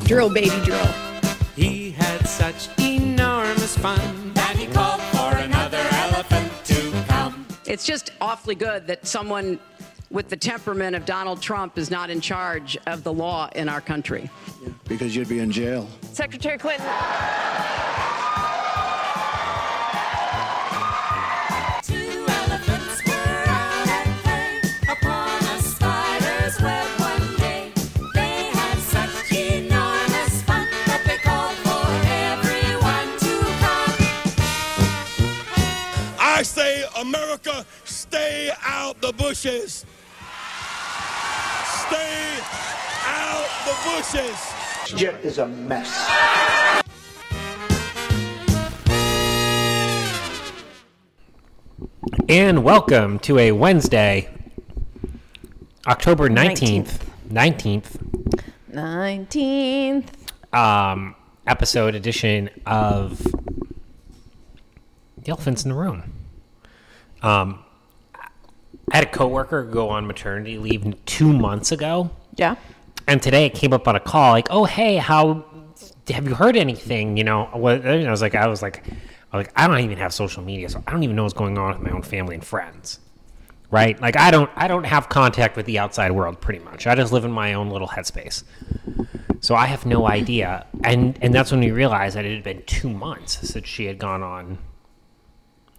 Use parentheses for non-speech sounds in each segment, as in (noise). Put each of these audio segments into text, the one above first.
Drill, baby, drill. He had such enormous fun that he called for another elephant to come. It's just awfully good that someone with the temperament of Donald Trump is not in charge of the law in our country. Because you'd be in jail. Secretary Clinton. America, stay out the bushes. Stay out the bushes. Jet is a mess. And welcome to a Wednesday, October 19th, 19th, 19th. um, episode edition of The Elephants in the Room. Um, I had a coworker go on maternity leave two months ago, Yeah. and today it came up on a call like, "Oh, hey, how have you heard anything?" You know, what, I was like, I was like, I was like, I don't even have social media, so I don't even know what's going on with my own family and friends. Right? Like I don't I don't have contact with the outside world pretty much. I just live in my own little headspace. So I have no idea. And and that's when we realized that it had been 2 months since she had gone on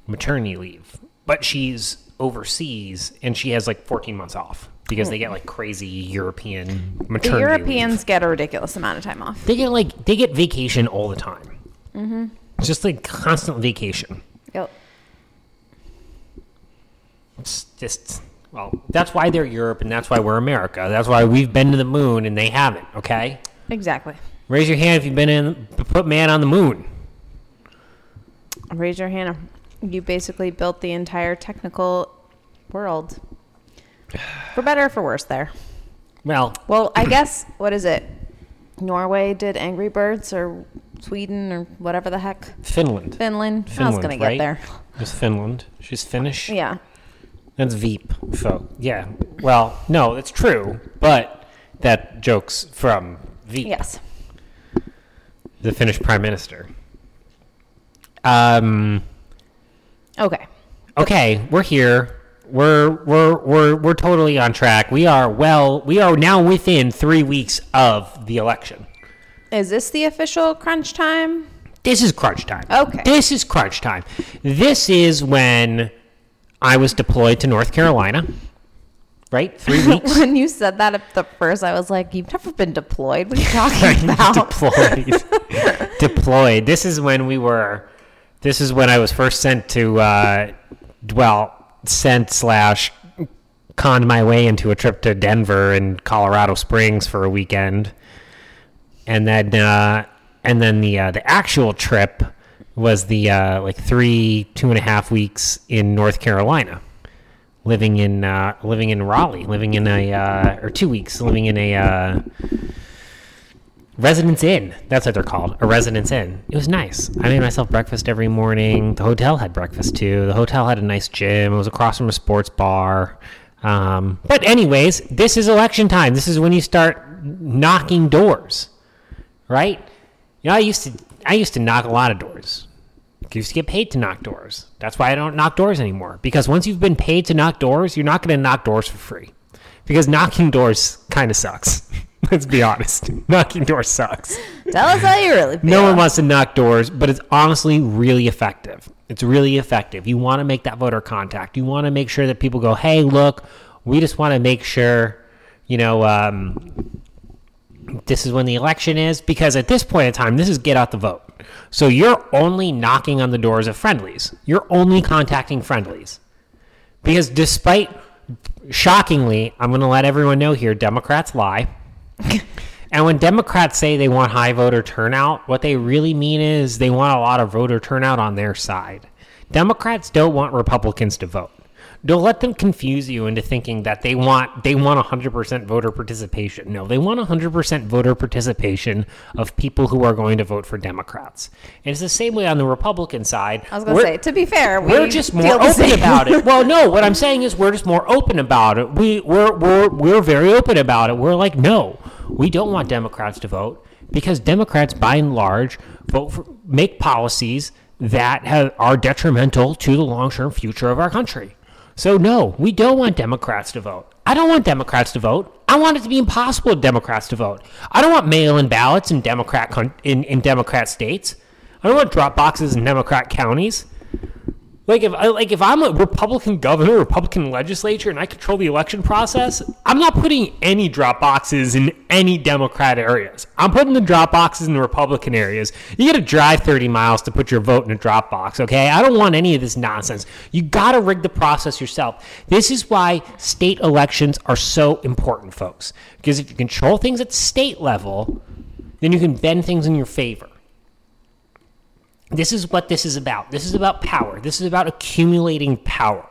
maternity leave. But she's overseas and she has like 14 months off because they get like crazy European maternity. The Europeans leave. get a ridiculous amount of time off. They get like they get vacation all the time. Mm-hmm. Just like constant vacation. Yep. It's just well, that's why they're Europe and that's why we're America. That's why we've been to the moon and they haven't. Okay, Exactly. raise your hand if you've been in put man on the moon. Raise your hand. You basically built the entire technical world. For better or for worse, there. Well, Well, I guess, what is it? Norway did Angry Birds or Sweden or whatever the heck? Finland. Finland. I was going to right? get there. It's Finland. She's Finnish. Yeah. That's Veep. So yeah. Well, no, it's true, but that joke's from Veep. Yes. the Finnish prime minister. Um. Okay. Okay, we're here. We're we're we're we're totally on track. We are well. We are now within three weeks of the election. Is this the official crunch time? This is crunch time. Okay. This is crunch time. This is when I was deployed to North Carolina. Right, three (laughs) weeks. when you said that at the first, I was like, "You've never been deployed. What are you (laughs) talking about?" deployed. (laughs) deployed. This is when we were. This is when I was first sent to. Uh, well, sent slash conned my way into a trip to Denver and Colorado Springs for a weekend, and then uh, and then the uh, the actual trip was the uh, like three two and a half weeks in North Carolina living in uh, living in Raleigh, living in a uh, or two weeks living in a uh, residence inn. That's what they're called, a residence inn. It was nice. I made myself breakfast every morning. The hotel had breakfast too. The hotel had a nice gym. It was across from a sports bar. Um, but anyways, this is election time. This is when you start knocking doors, right? You know, I used to I used to knock a lot of doors. I used to get paid to knock doors. That's why I don't knock doors anymore. Because once you've been paid to knock doors, you're not going to knock doors for free. Because knocking doors kind of sucks. (laughs) (laughs) Let's be honest. (laughs) Knocking doors sucks. Tell us how you really feel. No one wants to knock doors, but it's honestly really effective. It's really effective. You want to make that voter contact. You want to make sure that people go, hey, look, we just want to make sure, you know, um, this is when the election is. Because at this point in time, this is get out the vote. So you're only knocking on the doors of friendlies. You're only contacting friendlies. Because despite, shockingly, I'm going to let everyone know here Democrats lie. (laughs) And when Democrats say they want high voter turnout, what they really mean is they want a lot of voter turnout on their side. Democrats don't want Republicans to vote. Don't let them confuse you into thinking that they want they want 100% voter participation. No, they want 100% voter participation of people who are going to vote for Democrats. And it's the same way on the Republican side. I was going to say, to be fair, we we're just more open about it. (laughs) Well, no, what I'm saying is we're just more open about it. We we're we're we're very open about it. We're like, no, we don't want Democrats to vote because Democrats, by and large, vote for, make policies that have, are detrimental to the long term future of our country. So, no, we don't want Democrats to vote. I don't want Democrats to vote. I want it to be impossible for Democrats to vote. I don't want mail-in ballots in Democrat in, in Democrat states. I don't want drop boxes in Democrat counties. Like if I like if I'm a Republican governor, Republican legislature, and I control the election process, I'm not putting any drop boxes in any Democrat areas. I'm putting the drop boxes in the Republican areas. You got to drive 30 miles to put your vote in a drop box. Okay, I don't want any of this nonsense. You got to rig the process yourself. This is why state elections are so important, folks. Because if you control things at state level, then you can bend things in your favor. This is what this is about. This is about power. This is about accumulating power.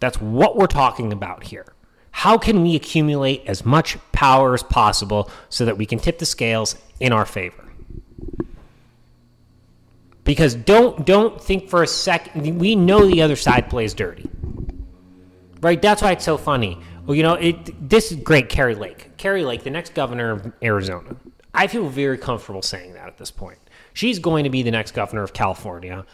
That's what we're talking about here. How can we accumulate as much power as possible so that we can tip the scales in our favor? Because don't don't think for a second we know the other side plays dirty. Right? That's why it's so funny. Well, you know, it this is great Kari Lake. Kari Lake, the next governor of Arizona. I feel very comfortable saying that at this point. She's going to be the next governor of California.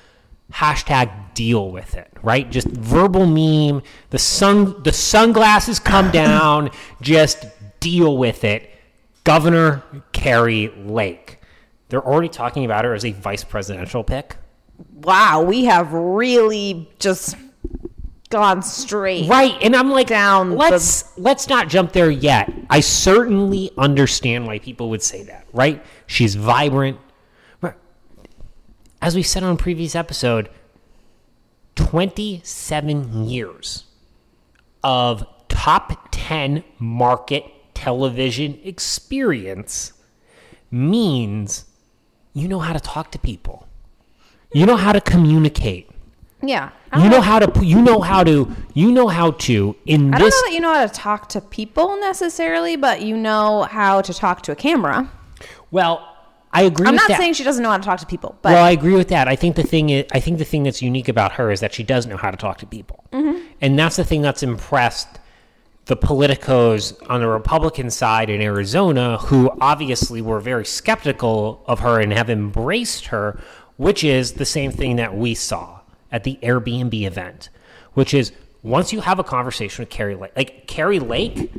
Hashtag deal with it, right? Just verbal meme. The sun, the sunglasses come (laughs) down. Just deal with it. Governor Kari Lake. They're already talking about her as a vice presidential pick. Wow, we have really just gone straight. Right, and I'm like, Down Let's let's not jump there yet. I certainly understand why people would say that. Right? She's vibrant. But As we said on a previous episode, 27 years of top 10 market television experience means you know how to talk to people. You know how to communicate. Yeah. You know how to you know how to you know how to in I don't this know that you know how to talk to people necessarily, but you know how to talk to a camera. well I agree I'm with not that. saying she doesn't know how to talk to people, but well, I agree with that. I think the thing is, I think the thing that's unique about her is that she does know how to talk to people, Mm-hmm. and that's the thing that's impressed the politicos on the Republican side in Arizona, who obviously were very skeptical of her and have embraced her, which is the same thing that we saw at the Airbnb event, which is once you have a conversation with Kari Lake, like Kari Lake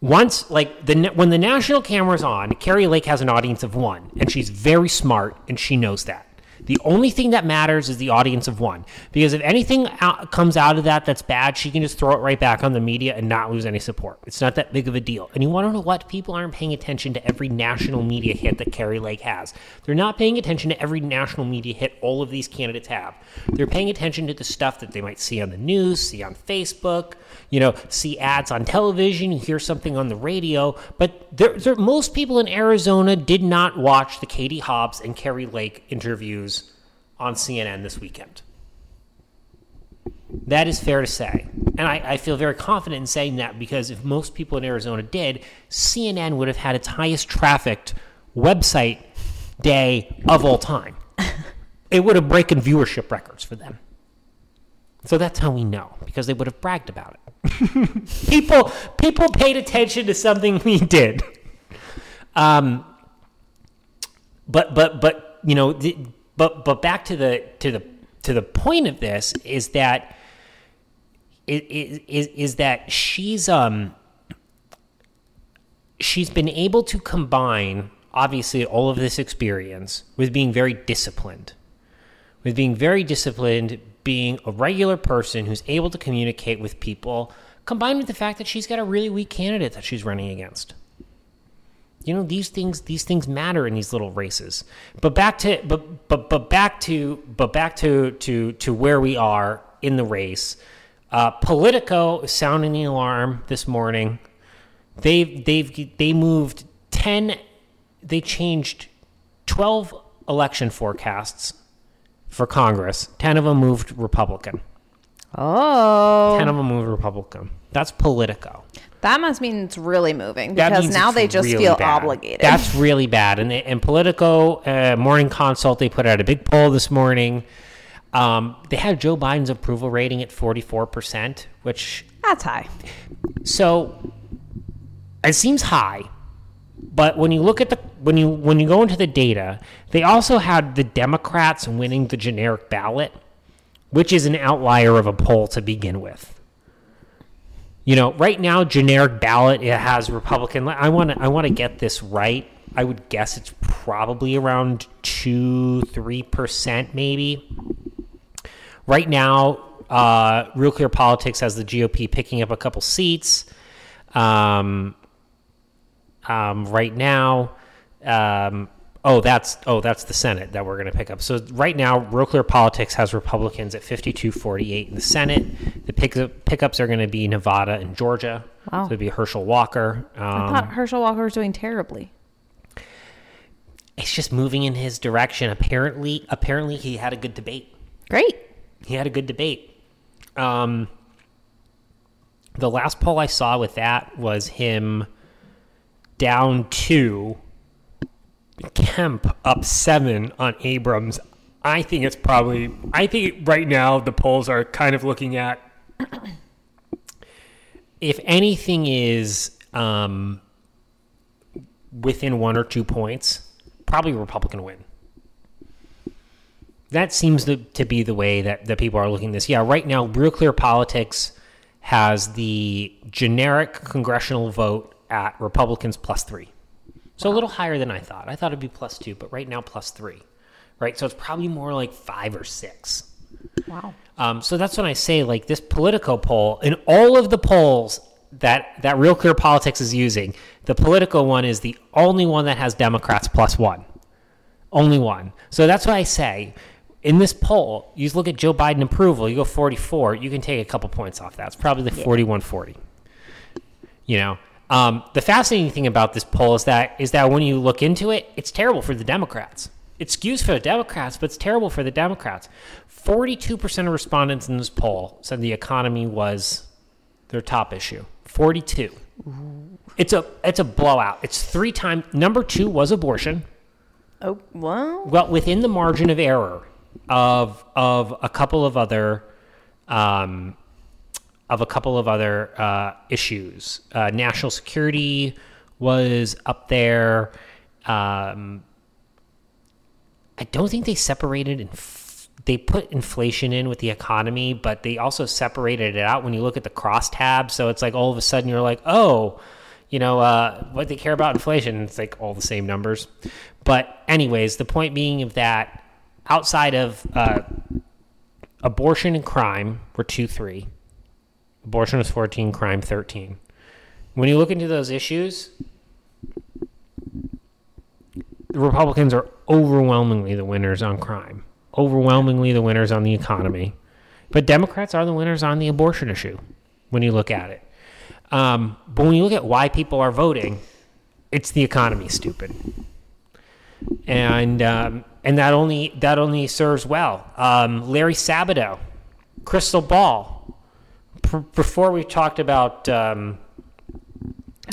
once like the when the national camera's on kari lake has an audience of one and she's very smart and she knows that the only thing that matters is the audience of one. Because if anything out, comes out of that that's bad she can just throw it right back on the media and not lose any support. It's not that big of a deal. And you want to know what? People aren't paying attention to every national media hit that kari lake has. They're not paying attention to every national media hit all of these candidates have. They're paying attention to the stuff that they might see on the news see on facebook you know, see ads on television, hear something on the radio. But there, there, most people in Arizona did not watch the Katie Hobbs and Kari Lake interviews on CNN this weekend. That is fair to say. And I, I feel very confident in saying that because if most people in Arizona did, CNN would have had its highest trafficked website day of all time. (laughs) it would have broken viewership records for them. So that's how we know because they would have bragged about it. (laughs) people people paid attention to something we did. Um, but but but you know, the, but but back to the to the to the point of this is that is is, is that she's um she's been able to combine obviously all of this experience with being very disciplined with being very disciplined, being a regular person who's able to communicate with people, combined with the fact that she's got a really weak candidate that she's running against. You know, these things these things matter in these little races. But back to but but but back to but back to to to where we are in the race. Uh, Politico is sounding the alarm this morning. They've they've they moved ten. They changed twelve election forecasts for Congress. Ten of them moved Republican. oh 10 of them moved Republican. That's Politico. That must mean it's really moving because now they just really feel bad. obligated. That's really bad. And, they, and Politico, uh, Morning Consult, they put out a big poll this morning. Um, they had Joe Biden's approval rating at 44%, which That's high. So it seems high. But when you look at the when you when you go into the data, they also had the Democrats winning the generic ballot, which is an outlier of a poll to begin with. You know, right now generic ballot it has Republican. I want to I want to get this right. I would guess it's probably around two three percent maybe. Right now, uh, Real Clear Politics has the GOP picking up a couple seats. Um, um, right now, um, oh, that's oh, that's the Senate that we're going to pick up. So right now, Real Clear Politics has Republicans at 52-48 in the Senate. The pick, pickups are going to be Nevada and Georgia. Wow. So it'd be Herschel Walker. Um, I thought Herschel Walker was doing terribly. it's just moving in his direction. Apparently, apparently he had a good debate. Great. He had a good debate. Um, the last poll I saw with that was him down two, Kemp up seven on Abrams. I think it's probably. I think right now the polls are kind of looking at. If anything is um, within one or two points, probably Republican win that seems to, to be the way that, that people are looking at this. Yeah, right now, Real Clear Politics has the generic congressional vote at Republicans plus three. So a little higher than I thought. I thought it'd be plus two, but right now, plus three. Right? So it's probably more like five or six. Wow. Um, so that's when I say, like, this Politico poll, in all of the polls that, that Real Clear Politics is using, the Politico one is the only one that has Democrats plus one. Only one. So that's why I say, in this poll, you just look at Joe Biden approval, you go 44, you can take a couple points off that. It's probably the 41 40. You know, um, the fascinating thing about this poll is that is that when you look into it, it's terrible for the Democrats. It skews for the Democrats, but it's terrible for the Democrats. 42% of respondents in this poll said the economy was their top issue. 42. It's a it's a blowout. It's three times number 2 was abortion. Oh, well. Well, within the margin of error of of a couple of other um, of a couple of other uh, issues, uh, national security was up there. Um, I don't think they separated and they put inflation in with the economy, but they also separated it out when you look at the crosstabs. So it's like all of a sudden you're like, oh, you know, uh, what they care about inflation. It's like all the same numbers. But anyways, the point being of that, outside of uh, abortion and crime were two three. Abortion was fourteen, crime thirteen. When you look into those issues, the Republicans are overwhelmingly the winners on crime, overwhelmingly the winners on the economy, but Democrats are the winners on the abortion issue. When you look at it, um, but when you look at why people are voting, it's the economy, stupid and um, and that only that only serves well. Um, Larry Sabato, crystal ball. P- before we talked about um,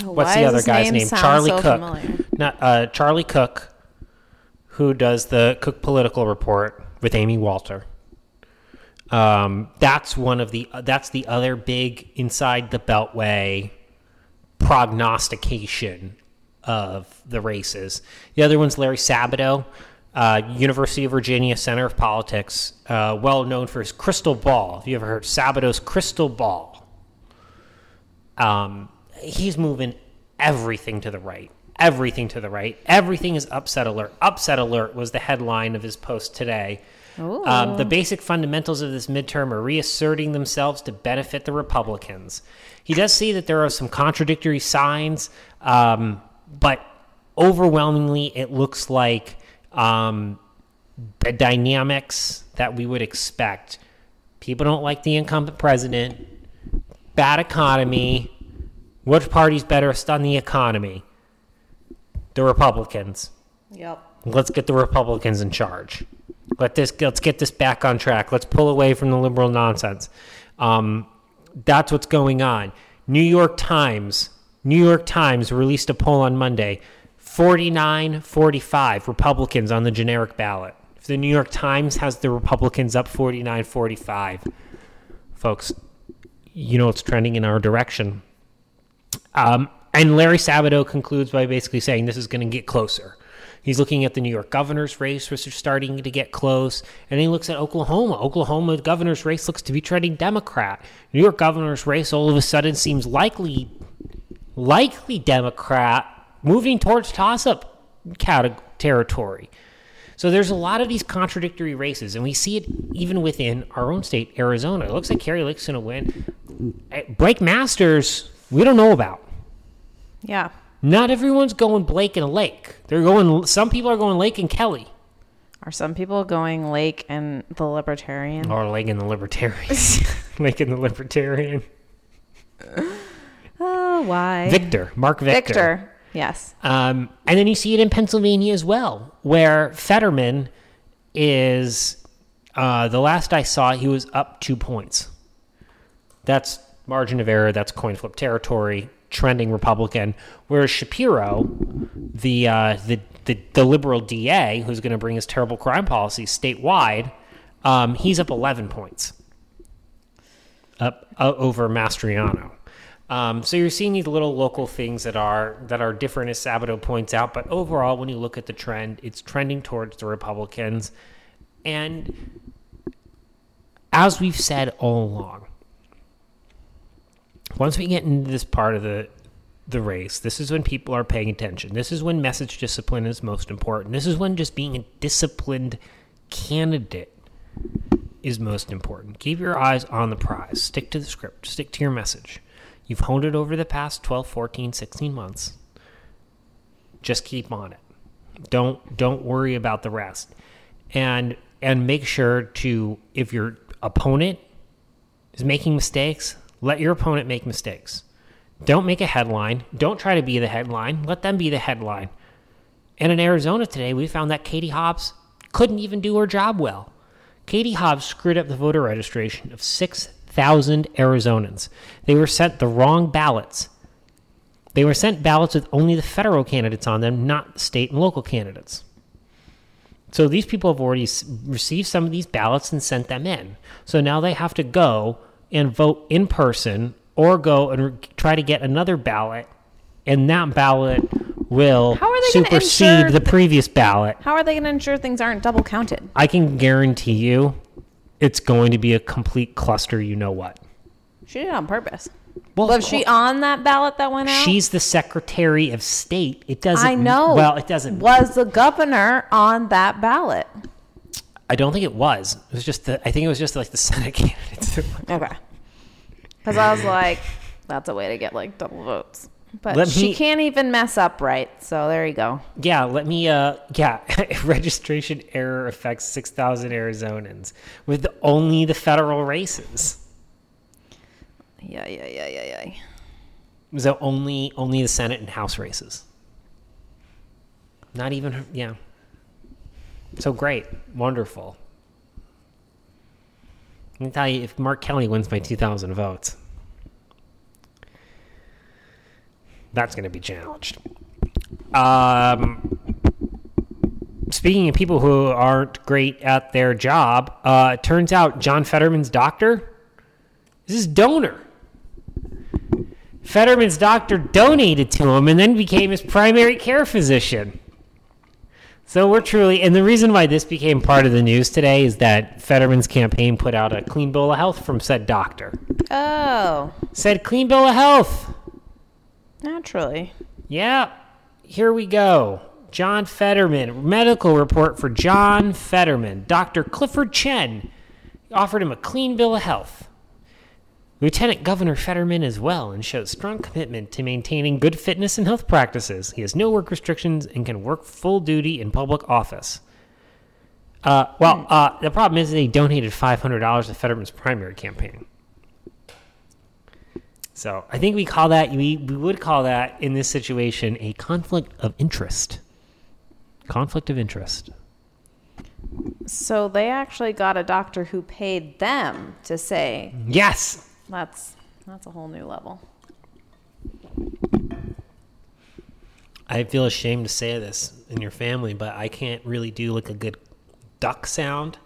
Oh, what's the other guy's name name? Charlie so Cook. familiar? Not uh, Charlie Cook, who does the Cook Political Report with Amy Walter. Um, that's one of the that's the other big inside the Beltway prognostication of the races. The other one's Larry Sabato, uh, University of Virginia Center of Politics, uh, well known for his crystal ball. Have you ever heard Sabato's crystal ball? Um, he's moving everything to the right. Everything to the right. Everything is upset alert. Upset alert was the headline of his post today. Um, the basic fundamentals of this midterm are reasserting themselves to benefit the Republicans. He does see that there are some contradictory signs, um, but overwhelmingly, it looks like um, the dynamics that we would expect. People don't like the incumbent president, bad economy. Which party's better on the economy? The Republicans. Yep. Let's get the Republicans in charge. Let this let's get this back on track. Let's pull away from the liberal nonsense. Um, that's what's going on. New York Times, New York Times released a poll on Monday. 49 45 Republicans on the generic ballot. If the New York Times has the Republicans up 49 45, folks, you know it's trending in our direction. Um, and Larry Sabato concludes by basically saying this is going to get closer. He's looking at the New York governor's race, which is starting to get close, and he looks at Oklahoma. Oklahoma governor's race looks to be trending Democrat. New York governor's race all of a sudden seems likely, likely Democrat, moving towards toss-up territory. So there's a lot of these contradictory races, and we see it even within our own state, Arizona. It looks like Kari Lake's going to win. Eh, Blake Masters, we don't know about. Yeah. Not everyone's going Blake and Lake. They're going. Some people are going Lake and Kelly, Are some people going Lake and the Libertarian? or Lake and the Libertarian. (laughs) (laughs) Lake and the Libertarian. Oh, why? Victor, Marc Victor. Victor. Yes. Um, and then you see it in Pennsylvania as well, where Fetterman is. Uh, the last I saw, he was up two points. That's margin of error. That's coin flip territory. Trending Republican. Whereas Shapiro, the uh, the, the the liberal DA, who's going to bring his terrible crime policy statewide, um, he's up 11 points. Up uh, over Mastriano. Um, so you're seeing these little local things that are that are different, as Sabato points out. But overall, when you look at the trend, it's trending towards the Republicans. And as we've said all along, once we get into this part of the the race, this is when people are paying attention. This is when message discipline is most important. This is when just being a disciplined candidate is most important. Keep your eyes on the prize. Stick to the script. Stick to your message. You've honed it over the past 12, 14, 16 months. Just keep on it. Don't don't worry about the rest. And and make sure to if your opponent is making mistakes, let your opponent make mistakes. Don't make a headline. Don't try to be the headline. Let them be the headline. And in Arizona today, we found that Katie Hobbs couldn't even do her job well. Katie Hobbs screwed up the voter registration of 6,000 Arizonans. They were sent the wrong ballots. They were sent ballots with only the federal candidates on them, not state and local candidates. So these people have already received some of these ballots and sent them in. So now they have to go and vote in person or go and re- try to get another ballot, and that ballot will How are they gonna supersede the th- previous ballot. How are they going to ensure things aren't double counted? I can guarantee you it's going to be a complete cluster, you know what. She did it on purpose. Well, Was she on that ballot that went out? She's the Secretary of State. It doesn't. I know. Well, it doesn't. Was the governor on that ballot? I don't think it was. It was just the. I think it was just like the Senate (laughs) candidates. Okay. Because I was like, that's a way to get like double votes. But Let she me- can't even mess up right. So there you go. yeah. Let me. Uh. Yeah. (laughs) Registration error affects six thousand Arizonans with only the federal races. Yeah, yeah, yeah, yeah, yeah. So only only the Senate and House races. Not even. Yeah. So great. Wonderful. I can tell you, if Mark Kelly wins by 2,000 votes, that's going to be challenged. Um, speaking of people who aren't great at their job, uh, it turns out John Fetterman's doctor is his donor. Fetterman's doctor donated to him and then became his primary care physician. So we're truly, and the reason why this became part of the news today is that Fetterman's campaign put out a clean bill of health from said doctor. Oh, Said clean bill of health. Naturally. Yeah, here we go. John Fetterman, medical report for John Fetterman. Dr. Clifford Chen offered him a clean bill of health. Lieutenant Governor Fetterman as well and shows strong commitment to maintaining good fitness and health practices. He has no work restrictions and can work full duty in public office. Uh, well, uh, the problem is they donated $500 to Fetterman's primary campaign. So I think we call that we, we would call that in this situation a conflict of interest. Conflict of interest. So they actually got a doctor who paid them to say Yes. that's that's a whole new level. I feel ashamed to say this in your family, but I can't really do like a good duck sound.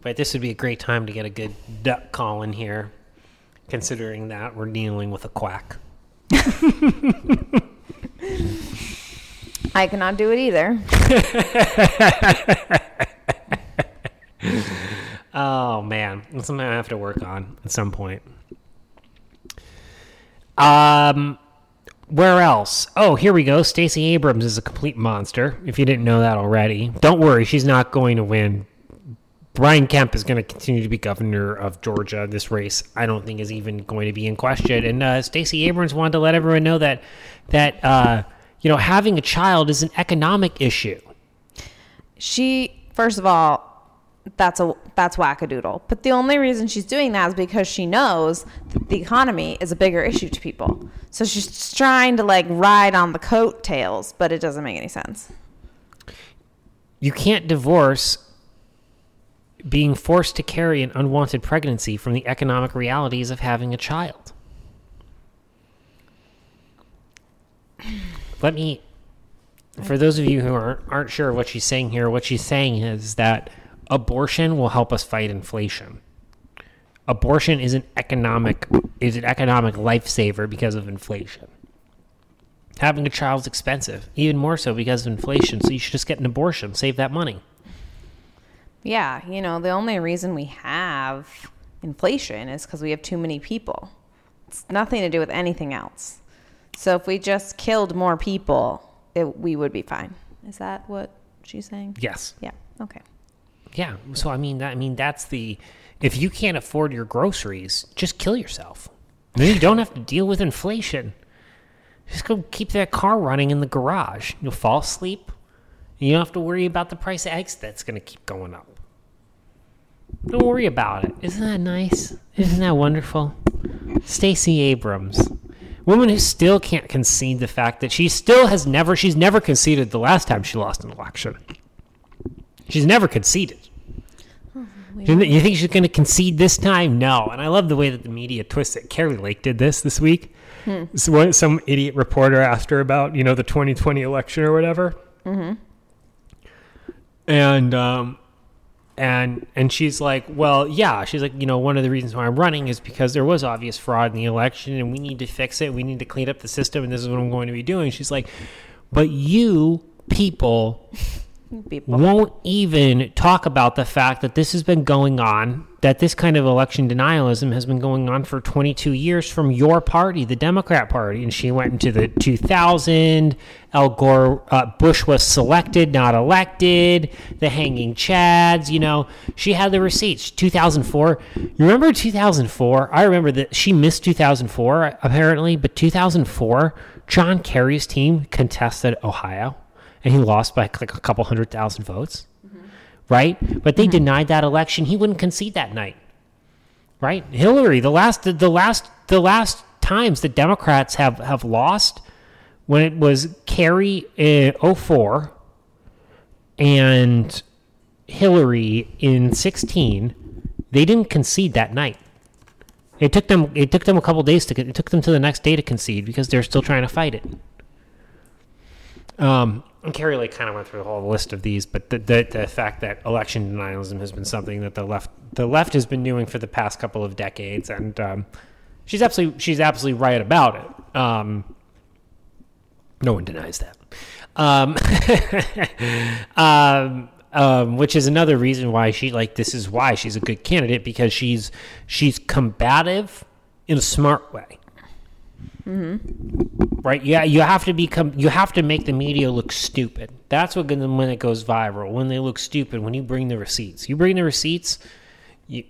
But this would be a great time to get a good duck call in here, considering that we're dealing with a quack. I cannot do it either. (laughs) Oh man, that's something I have to work on at some point. Um, where else? Oh, here we go. Stacey Abrams is a complete monster. If you didn't know that already, don't worry, she's not going to win. Brian Kemp is going to continue to be governor of Georgia. This race, I don't think, is even going to be in question. And uh, Stacey Abrams wanted to let everyone know that that uh, you know having a child is an economic issue. She, first of all, that's a that's wackadoodle. But the only reason she's doing that is because she knows that the economy is a bigger issue to people. So she's trying to like ride on the coattails, but it doesn't make any sense. You can't divorce being forced to carry an unwanted pregnancy from the economic realities of having a child. Let me, for those of you who aren't, aren't sure what she's saying here, what she's saying is that abortion will help us fight inflation. Abortion is an economic is an economic lifesaver because of inflation. Having a child's expensive, even more so because of inflation. So you should just get an abortion, save that money. Yeah, you know, the only reason we have inflation is because we have too many people. It's nothing to do with anything else. So if we just killed more people, it, we would be fine. Is that what she's saying? Yes. Yeah. Okay. Yeah. So I mean, that, I mean that's the if you can't afford your groceries, just kill yourself. Then you don't have to deal with inflation. Just go keep that car running in the garage. You'll fall asleep. You don't have to worry about the price of eggs that's going to keep going up. Don't worry about it. Isn't that nice? Isn't that wonderful? Stacey Abrams, woman who still can't concede the fact that she still has never she's never conceded the last time she lost an election. She's never conceded. You you think she's going to concede this time? No. And I love the way that the media twists it. Kari Lake did this this week. So what- some idiot reporter asked her about, you know, the 2020 election or whatever. Mm-hmm. And um, and and she's like, well, yeah. She's like, you know, one of the reasons why I'm running is because there was obvious fraud in the election, and we need to fix it. We need to clean up the system, and this is what I'm going to be doing. She's like, but you people People. won't even talk about the fact that this has been going on, that this kind of election denialism has been going on for 22 years from your party, the Democrat Party. And she went into the 2000, Al Gore, uh, Bush was selected, not elected, the hanging Chads, you know, she had the receipts. 2004, you remember 2004? I remember that she missed 2004 apparently, but 2004, John Kerry's team contested Ohio and he lost by like a couple hundred thousand votes, mm-hmm. right? But they mm-hmm. denied that election. He wouldn't concede that night, right? Hillary, the last, the last, the last times the Democrats have have lost when it was Kerry in 04 and Hillary in 16, they didn't concede that night. It took them. It took them a couple days to. It took them to the next day to concede because they're still trying to fight it. Um, and Kari Lake kind of went through the whole list of these, but the, the the fact that election denialism has been something that the left the left has been doing for the past couple of decades, and um, she's absolutely she's absolutely right about it. Um, no one denies that. Um, (laughs) um, um, which is another reason why she like this is why she's a good candidate because she's she's combative in a smart way right? Yeah, you have to become. You have to make the media look stupid. That's what when it goes viral. When they look stupid, when you bring the receipts, you bring the receipts,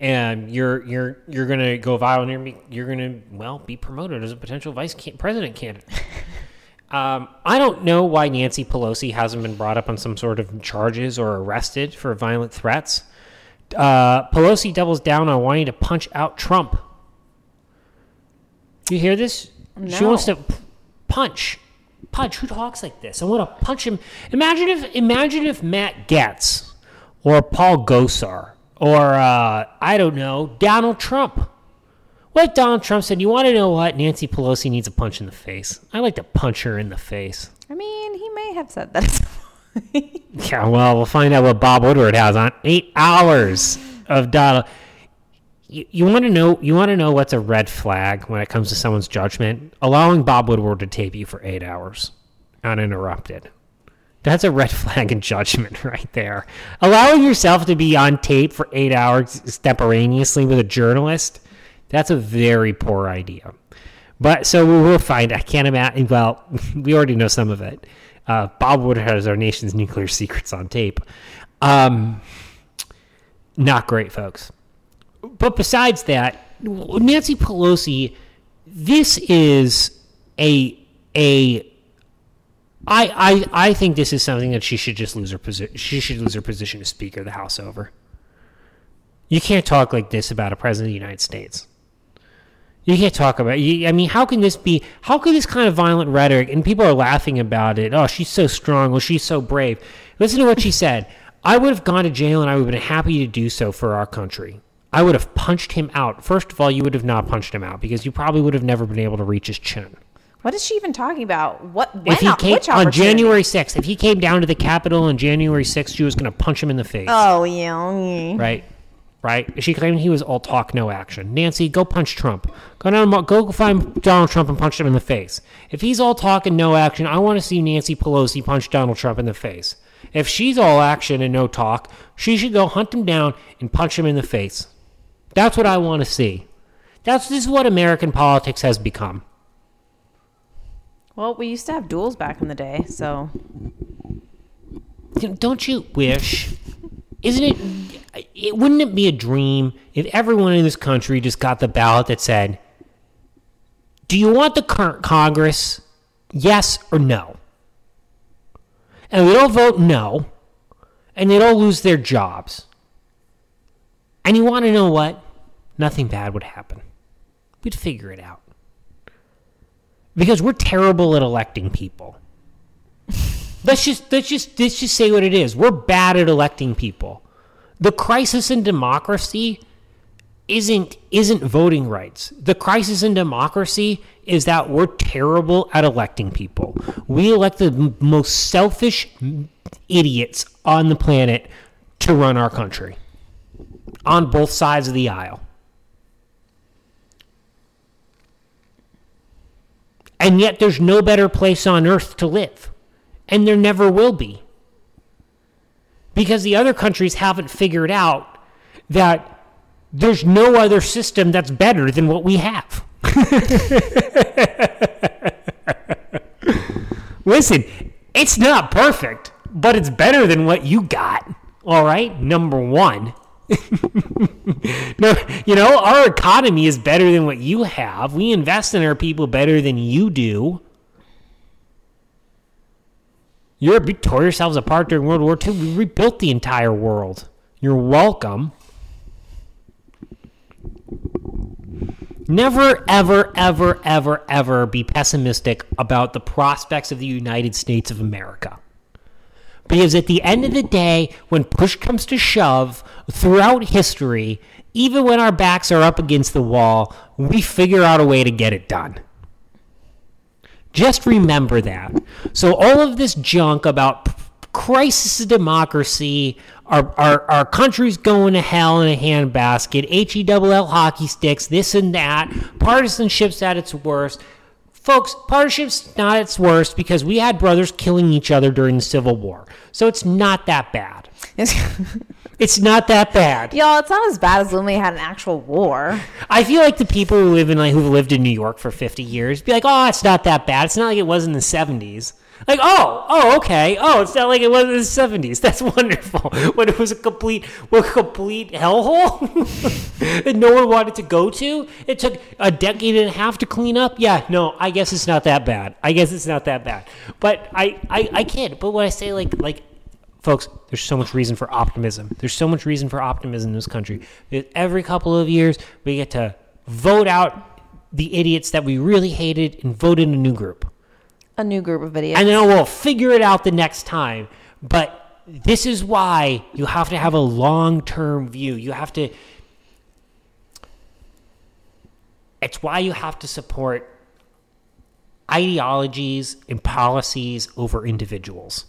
and you're you're you're gonna go viral. And you're, you're gonna well be promoted as a potential vice ca- president candidate. (laughs) Um, I don't know why Nancy Pelosi hasn't been brought up on some sort of charges or arrested for violent threats. Uh, Pelosi doubles down on wanting to punch out Trump. You hear this? She wants to p- punch, punch. Who talks like this? I want to punch him. Imagine if, imagine if Matt Gaetz or Paul Gosar or uh, I don't know Donald Trump. What if Donald Trump said, "You want to know what? Nancy Pelosi needs a punch in the face. I like to punch her in the face." I mean, he may have said that. (laughs) Yeah, well, we'll find out what Bob Woodward has on eight hours of Donald. You, want to know you want to know what's a red flag when it comes to someone's judgment? Allowing Bob Woodward to tape you for eight hours uninterrupted. That's a red (laughs) flag in judgment right there. Allowing yourself to be on tape for eight hours extemporaneously with a journalist, that's a very poor idea. But so we will find. I can't imagine. Well, (laughs) we already know some of it. Uh, Bob Woodward has our nation's nuclear secrets on tape. Um, not great, folks. But besides that, Nancy Pelosi, this is a a. I, I I think this is something that she should just lose her position. She should lose her position as Speaker of the House over. You can't talk like this about a president of the United States. You can't talk about. I mean, how can this be? How can this kind of violent rhetoric and people are laughing about it? Oh, she's so strong. Well, she's so brave. Listen to what she said. I would have gone to jail and I would have been happy to do so for our country. I would have punched him out. First of all, you would have not punched him out because you probably would have never been able to reach his chin. What is she even talking about? What? When? If he came on? January 6th, if he came down to the Capitol on January 6th, she was going to punch him in the face. Oh yeah. Oh, yeah. right? Right? She claimed he was all talk, no action. Nancy, go punch Trump. Go down, go find Donald Trump and punch him in the face. If he's all talk and no action, I want to see Nancy Pelosi punch Donald Trump in the face. If she's all action and no talk, she should go hunt him down and punch him in the face. That's what I want to see. That's this is what American politics has become. Well, we used to have duels back in the day, so Don't you wish? Isn't it, it? Wouldn't it be a dream if everyone in this country just got the ballot that said, "Do you want the current Congress? Yes or no?" And they'd all vote no, and they'd all lose their jobs. And you want to know what? Nothing bad would happen. We'd figure it out. Because we're terrible at electing people. (laughs) Let's just let's just let's just say what it is. We're bad at electing people. The crisis in democracy isn't isn't voting rights. The crisis in democracy is that we're terrible at electing people. We elect the m- most selfish idiots on the planet to run our country on both sides of the aisle. And yet there's no better place on earth to live. And there never will be. Because the other countries haven't figured out that there's no other system that's better than what we have. (laughs) Listen, it's not perfect, but it's better than what you got. All right? Number one. (laughs) no, you know, our economy is better than what you have. We invest in our people better than you do. Europe, tore yourselves apart during World War II. We rebuilt the entire world. You're welcome. Never, ever, ever, ever, ever be pessimistic about the prospects of the United States of America. Because at the end of the day, when push comes to shove, throughout history, even when our backs are up against the wall, we figure out a way to get it done. Just remember that. So, all of this junk about crisis of democracy, our, our, our country's going to hell in a handbasket, H E double L hockey sticks, this and that, partisanship's at its worst. Folks, partnership's not its worst because we had brothers killing each other during the Civil War. So, it's not that bad. (laughs) It's not that bad. Y'all, it's not as bad as when we had an actual war. I feel like the people who live in like who've lived in New York for 50 years be like, "Oh, it's not that bad. It's not like it was in the 70s." Like, "Oh, oh, okay. Oh, it's not like it was in the 70s. (laughs) That's wonderful." (laughs) When it was a complete a complete hellhole (laughs) that no one wanted to go to. It took a decade and a half to clean up. Yeah, no, I guess it's not that bad. I guess it's not that bad. But I I I can't. But when I say like like folks, there's so much reason for optimism. There's so much reason for optimism in this country. Every couple of years, we get to vote out the idiots that we really hated and vote in a new group. A new group of idiots. And then we'll figure it out the next time. But this is why you have to have a long term view. You have to. It's why you have to support ideologies and policies over individuals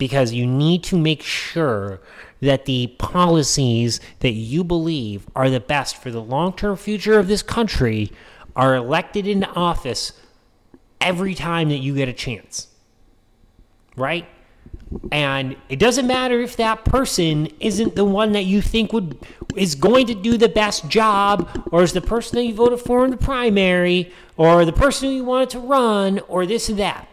because you need to make sure that the policies that you believe are the best for the long term future of this country are elected into office every time that you get a chance. Right? And it doesn't matter if that person isn't the one that you think would is going to do the best job, or is the person that you voted for in the primary, or the person who you wanted to run, or this and that.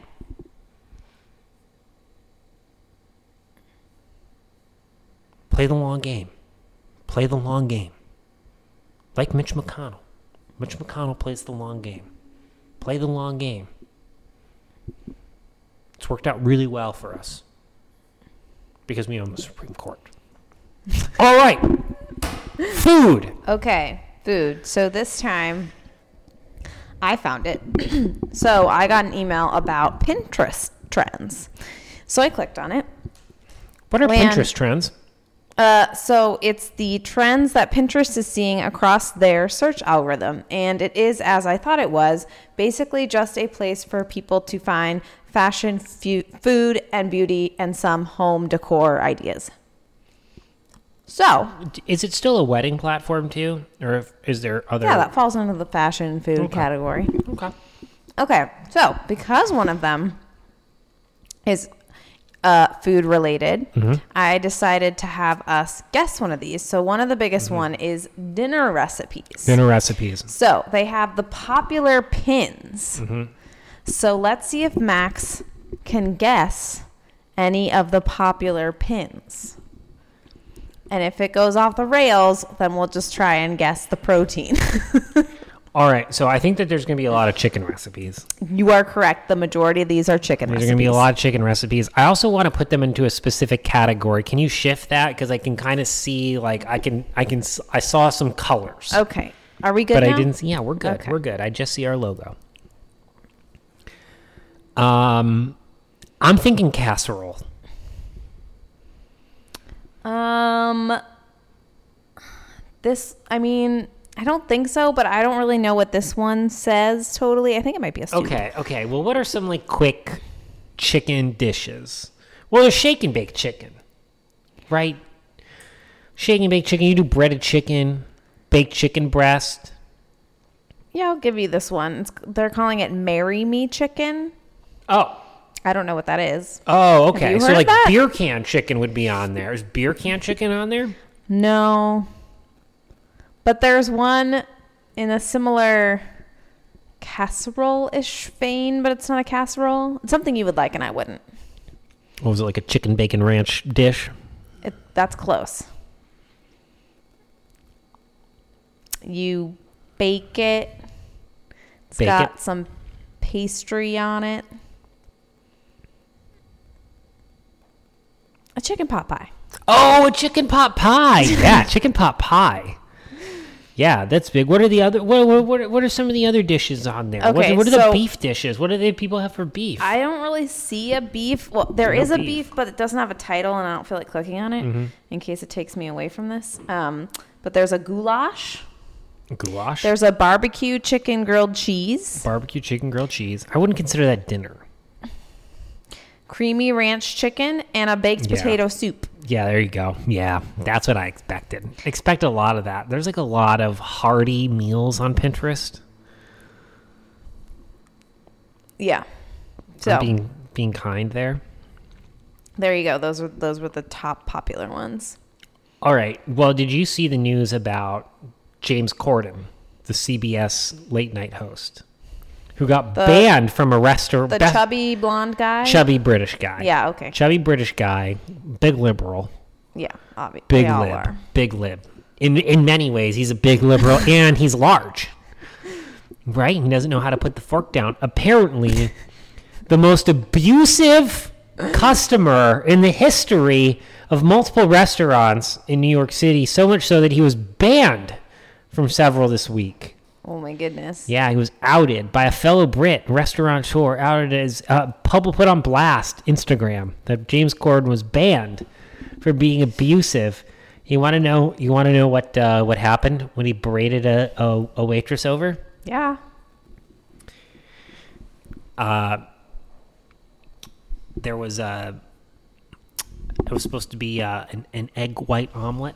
Play the long game. Play the long game. Like Mitch McConnell. Mitch McConnell plays the long game. Play the long game. It's worked out really well for us because we own the Supreme Court. (laughs) All right. Food. Okay, food. So this time I found it. (clears throat) so I got an email about Pinterest trends. So I clicked on it. What are Land. Pinterest trends? Uh, so it's the trends that Pinterest is seeing across their search algorithm. And it is, as I thought it was, basically just a place for people to find fashion, fu- food, and beauty, and some home decor ideas. So, Is it still a wedding platform too, or if, is there other? yeah, that falls under the fashion food category. okay. Okay, so because one of them is uh, food related, mm-hmm. I decided to have us guess one of these. So one of the biggest mm-hmm. one is dinner recipes. Dinner recipes. So they have the popular pins. Mm-hmm. So let's see if Max can guess any of the popular pins. And if it goes off the rails, then we'll just try and guess the protein. (laughs) All right, so I think that there's going to be a lot of chicken recipes. you are correct. The majority of these are chicken recipes. There's recipes. going to be a lot of chicken recipes. I also want to put them into a specific category. Can you shift that because I can kind of see like I can I can I saw some colors, Okay. Are we good but now? I didn't. see Yeah, we're good. Okay. We're good. I just see our logo. Um, I'm thinking casserole. Um, this, I mean, I don't think so, but I don't really know what this one says totally. I think it might be a stew. Okay, okay. Well, what are some like quick chicken dishes? Well, there's shake and bake chicken, right? Shake and bake chicken. You do breaded chicken, baked chicken breast. Yeah, I'll give you this one. It's, they're calling it Marry Me Chicken. Oh, I don't know what that is. oh, okay. So like beer can chicken would be on there. Is beer can chicken on there? No. But there's one in a similar casserole ish vein, but it's not a casserole. It's something you would like, and I wouldn't. What was it like a chicken bacon ranch dish? It, that's close. You bake it. It's Bake got it? some pastry on it. A chicken pot pie. Oh, a chicken pot pie. (laughs) Yeah, chicken pot pie. Yeah, that's big. What are the other? What what what, what are some of the other dishes on there? what, Okay, what are the beef dishes? What do they people have for beef? I don't really see a beef. Well, there No is a beef. beef. but it doesn't have a title, and I don't feel like clicking on it Mm-hmm. in case it takes me away from this. Um, but there's a goulash. Goulash. There's a barbecue chicken grilled cheese, barbecue chicken grilled cheese. I wouldn't consider that dinner. Creamy ranch chicken, and a baked Yeah. potato soup. Yeah, there you go. Yeah, that's what I expected. Expect a lot of that. There's like a lot of hearty meals on Pinterest. Yeah. I'm So being being kind there. there you go. Those were those were the top popular ones. All right. Well, did you see the news about James Corden, the CBS late night host, who got The- banned from a restaurant? The chubby blonde guy. chubby British guy. Yeah. Okay. Chubby British guy, big liberal, Yeah. Obviously. big lib, are. big lib. In in many ways, he's a big liberal (laughs) and he's large. Right? He doesn't know how to put the fork down. Apparently, the most abusive customer in the history of multiple restaurants in New York City, so much so that he was banned from several this week. Oh my goodness. Yeah, he was outed by a fellow Brit restaurateur, outed as uh, public put on blast Instagram that James Corden was banned for being abusive. You want to know? You want to know what uh, what happened when he berated a, a, a waitress over? Yeah. Uh, there was a It was supposed to be uh, an, an egg white omelet,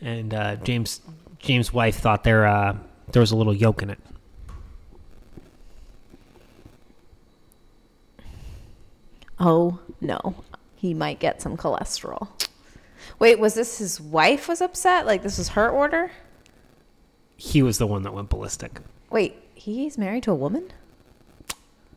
and uh, James James' wife thought there uh, there was a little yolk in it. Oh no, he might get some cholesterol. Wait, was this his wife was upset? Like this was her order? He was the one that went ballistic. Wait, he's married to a woman?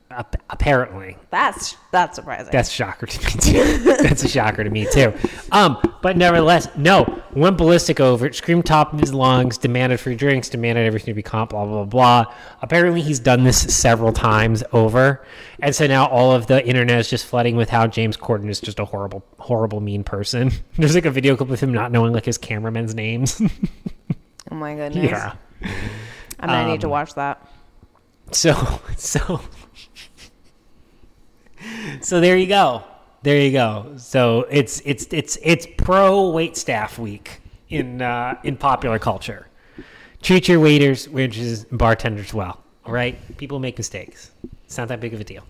Ap- apparently, That's that's surprising. that's a shocker to me too. (laughs) that's a shocker to me too. Um, but nevertheless, no, went ballistic over it, screamed top of his lungs, demanded free drinks, demanded everything to be comp, blah blah blah. Apparently, he's done this several times over, and so now all of the internet is just flooding with how James Corden is just a horrible, horrible, mean person. (laughs) There's like a video clip of him not knowing like his cameramen's names. (laughs) oh my goodness. yeah. I'm gonna need to Um, watch that. So so so there you go. There you go. So it's it's it's it's pro wait staff week in uh, in popular culture. Treat your waiters, waitresses, and bartenders well. All right, people make mistakes. It's not that big of a deal.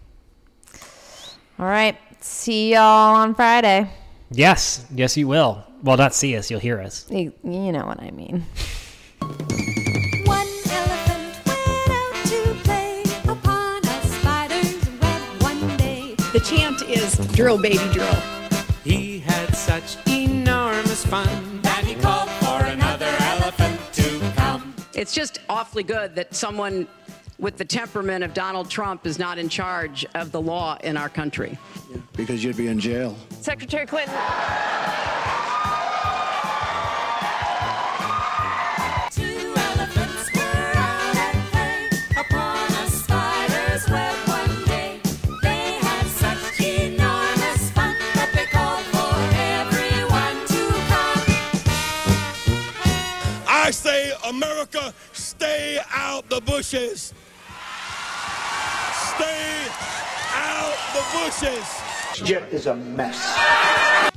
All right. See y'all on Friday. Yes, yes, you will. Well, not see us. You'll hear us. You, you know what I mean. (laughs) drill, baby, drill. He had such enormous fun. That he called for another elephant to come. It's just awfully good that someone with the temperament of Donald Trump is not in charge of the law in our country. Because you'd be in jail. Secretary Clinton. America, stay out the bushes. Stay out the bushes. Egypt is a mess.